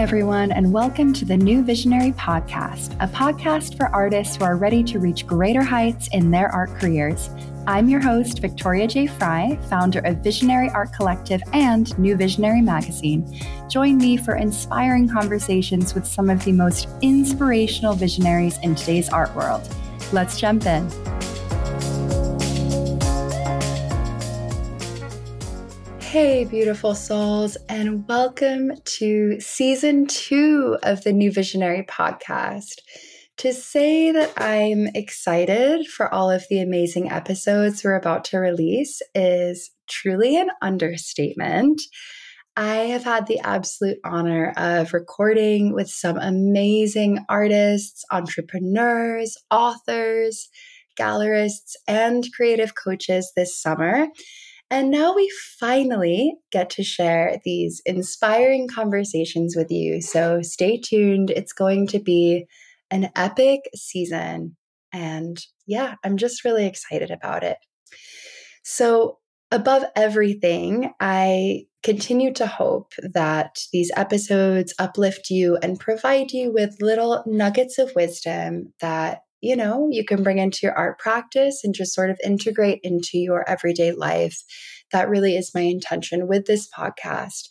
everyone, and welcome to the New Visionary Podcast, a podcast for artists who are ready to reach greater heights in their art careers. I'm your host, Victoria J. Fry, founder of Visionary Art Collective and New Visionary Magazine. Join me for inspiring conversations with some of the most inspirational visionaries in today's art world. Let's jump in. Hey, beautiful souls, and welcome to season two of the New Visionary podcast. To say that I'm excited for all of the amazing episodes we're about to release is truly an understatement. I have had the absolute honor of recording with some amazing artists, entrepreneurs, authors, gallerists, and creative coaches this summer. And now we finally get to share these inspiring conversations with you. So stay tuned. It's going to be an epic season. And yeah, I'm just really excited about it. So, above everything, I continue to hope that these episodes uplift you and provide you with little nuggets of wisdom that you know, you can bring into your art practice and just sort of integrate into your everyday life. That really is my intention with this podcast.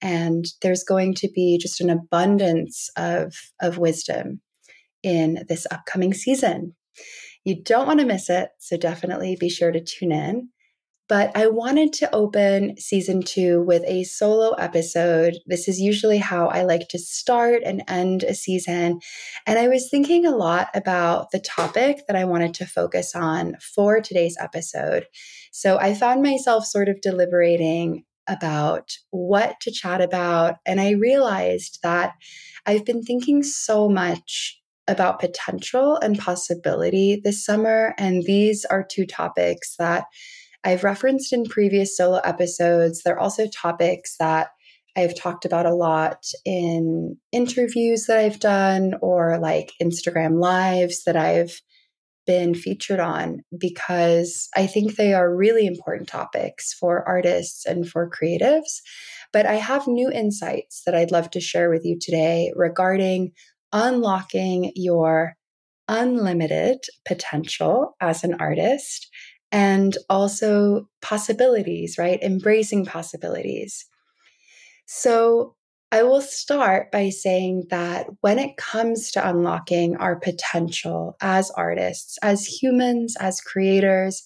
And there's going to be just an abundance of, of wisdom in this upcoming season. You don't want to miss it, so definitely be sure to tune in. But I wanted to open season two with a solo episode. This is usually how I like to start and end a season. And I was thinking a lot about the topic that I wanted to focus on for today's episode. So I found myself sort of deliberating about what to chat about. And I realized that I've been thinking so much about potential and possibility this summer. And these are two topics that I've referenced in previous solo episodes. They're also topics that I've talked about a lot in interviews that I've done or like Instagram lives that I've been featured on because I think they are really important topics for artists and for creatives. But I have new insights that I'd love to share with you today regarding unlocking your unlimited potential as an artist and also possibilities, right? Embracing possibilities. So, I will start by saying that when it comes to unlocking our potential as artists, as humans, as creators,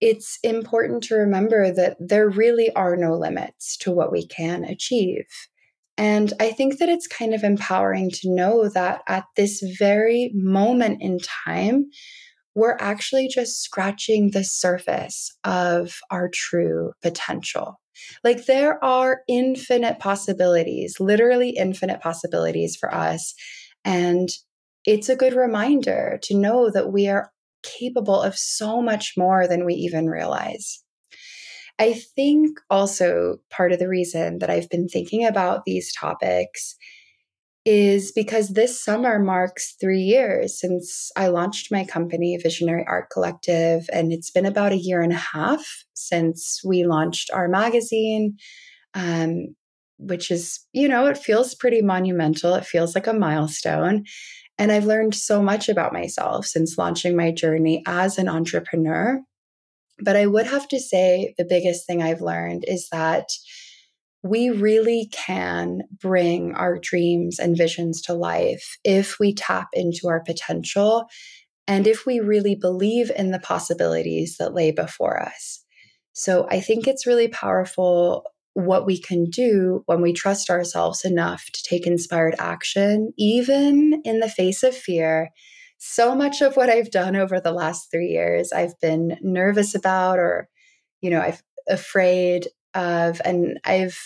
it's important to remember that there really are no limits to what we can achieve. And I think that it's kind of empowering to know that at this very moment in time, we're actually just scratching the surface of our true potential. Like there are infinite possibilities, literally infinite possibilities for us. And it's a good reminder to know that we are capable of so much more than we even realize. I think also part of the reason that I've been thinking about these topics is because this summer marks three years since I launched my company, Visionary Art Collective. And it's been about a year and a half since we launched our magazine, um, which is, you know, it feels pretty monumental. It feels like a milestone. And I've learned so much about myself since launching my journey as an entrepreneur. But I would have to say the biggest thing I've learned is that we really can bring our dreams and visions to life if we tap into our potential and if we really believe in the possibilities that lay before us. So I think it's really powerful what we can do when we trust ourselves enough to take inspired action, even in the face of fear. So much of what I've done over the last three years, I've been nervous about, or, you know, I've afraid of and I've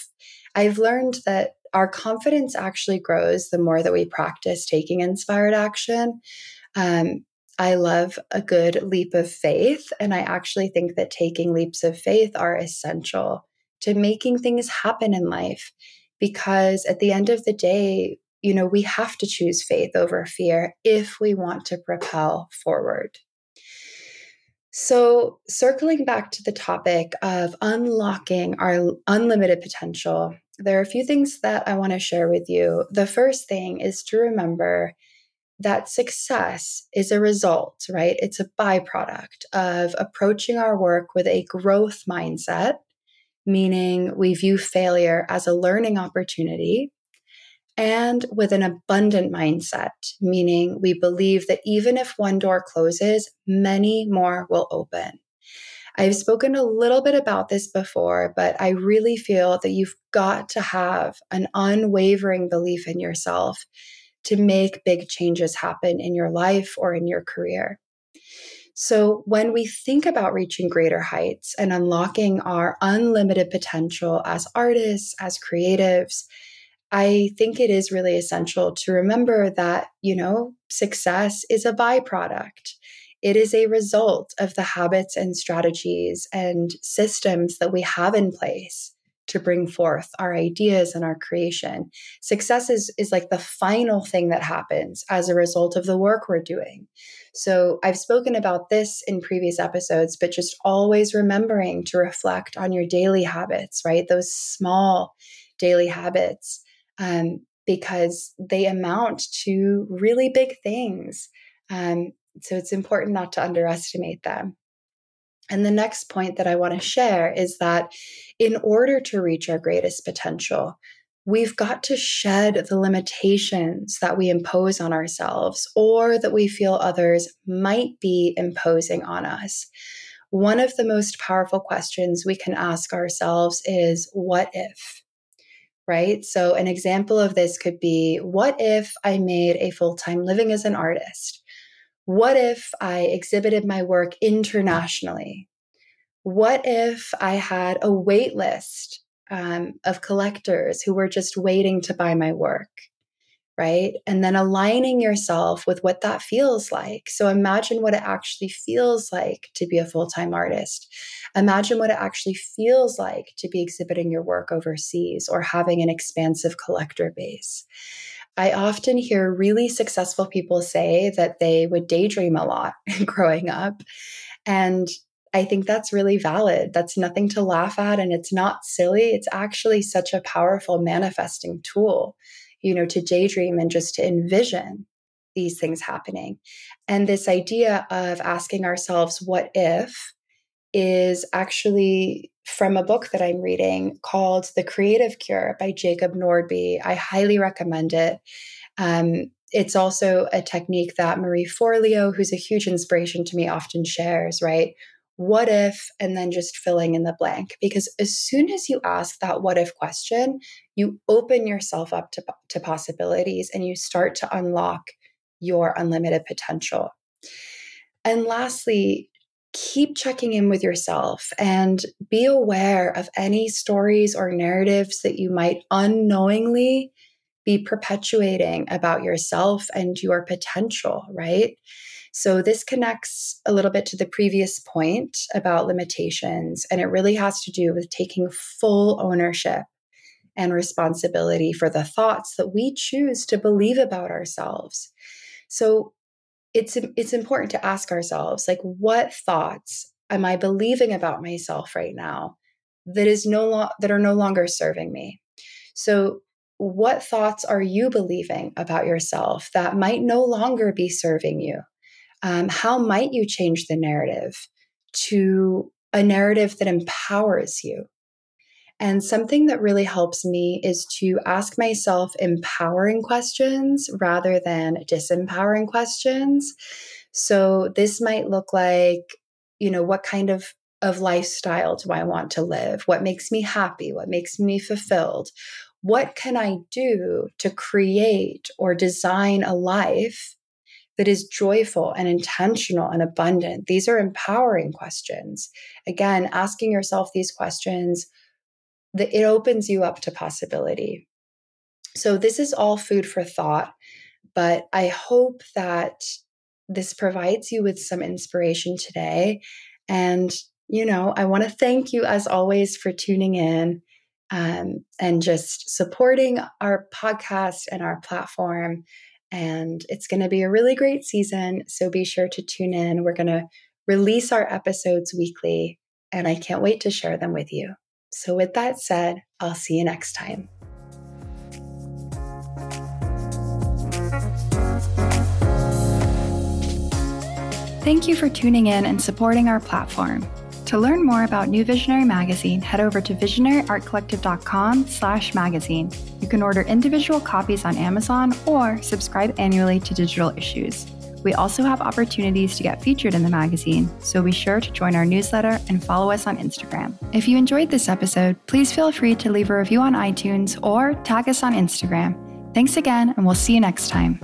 I've learned that our confidence actually grows the more that we practice taking inspired action. Um, I love a good leap of faith, and I actually think that taking leaps of faith are essential to making things happen in life because at the end of the day, you know, we have to choose faith over fear if we want to propel forward. So, circling back to the topic of unlocking our unlimited potential, there are a few things that I want to share with you. The first thing is to remember that success is a result, right? It's a byproduct of approaching our work with a growth mindset, meaning we view failure as a learning opportunity, and with an abundant mindset, meaning we believe that even if one door closes, many more will open. I've spoken a little bit about this before, but I really feel that you've got to have an unwavering belief in yourself to make big changes happen in your life or in your career. So, when we think about reaching greater heights and unlocking our unlimited potential as artists, as creatives, I think it is really essential to remember that, you know, success is a byproduct. It is a result of the habits and strategies and systems that we have in place to bring forth our ideas and our creation. Success is, is like the final thing that happens as a result of the work we're doing. So I've spoken about this in previous episodes, but just always remembering to reflect on your daily habits, right? Those small daily habits, um, because they amount to really big things. Um, so it's important not to underestimate them. And the next point that I want to share is that in order to reach our greatest potential, we've got to shed the limitations that we impose on ourselves or that we feel others might be imposing on us. One of the most powerful questions we can ask ourselves is, What if? Right? So, an example of this could be, What if I made a full time living as an artist? What if I exhibited my work internationally? What if I had a wait list um, of collectors who were just waiting to buy my work? Right. And then aligning yourself with what that feels like. So imagine what it actually feels like to be a full time artist. Imagine what it actually feels like to be exhibiting your work overseas or having an expansive collector base. I often hear really successful people say that they would daydream a lot growing up. And I think that's really valid. That's nothing to laugh at and it's not silly. It's actually such a powerful manifesting tool, you know, to daydream and just to envision these things happening. And this idea of asking ourselves, what if, is actually from a book that I'm reading called The Creative Cure by Jacob Nordby. I highly recommend it. Um, it's also a technique that Marie Forleo, who's a huge inspiration to me, often shares, right? What if, and then just filling in the blank. Because as soon as you ask that what if question, you open yourself up to, to possibilities and you start to unlock your unlimited potential. And lastly, keep checking in with yourself and be aware of any stories or narratives that you might unknowingly be perpetuating about yourself and your potential, right? So, this connects a little bit to the previous point about limitations, and it really has to do with taking full ownership and responsibility for the thoughts that we choose to believe about ourselves. So, it's it's important to ask ourselves like what thoughts am i believing about myself right now that is no lo- that are no longer serving me so what thoughts are you believing about yourself that might no longer be serving you um, how might you change the narrative to a narrative that empowers you and something that really helps me is to ask myself empowering questions rather than disempowering questions. So this might look like, you know, what kind of of lifestyle do I want to live? What makes me happy? What makes me fulfilled? What can I do to create or design a life that is joyful and intentional and abundant? These are empowering questions. Again, asking yourself these questions it opens you up to possibility. So, this is all food for thought, but I hope that this provides you with some inspiration today. And, you know, I want to thank you as always for tuning in um, and just supporting our podcast and our platform. And it's going to be a really great season. So be sure to tune in. We're going to release our episodes weekly, and I can't wait to share them with you. So, with that said, I'll see you next time. Thank you for tuning in and supporting our platform. To learn more about New Visionary Magazine, head over to visionaryartcollective.com slash magazine. You can order individual copies on Amazon or subscribe annually to digital issues. We also have opportunities to get featured in the magazine, so be sure to join our newsletter and follow us on Instagram. If you enjoyed this episode, please feel free to leave a review on iTunes or tag us on Instagram. Thanks again, and we'll see you next time.